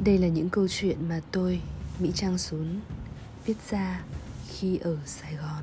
Đây là những câu chuyện mà tôi, Mỹ Trang Sún, viết ra khi ở Sài Gòn.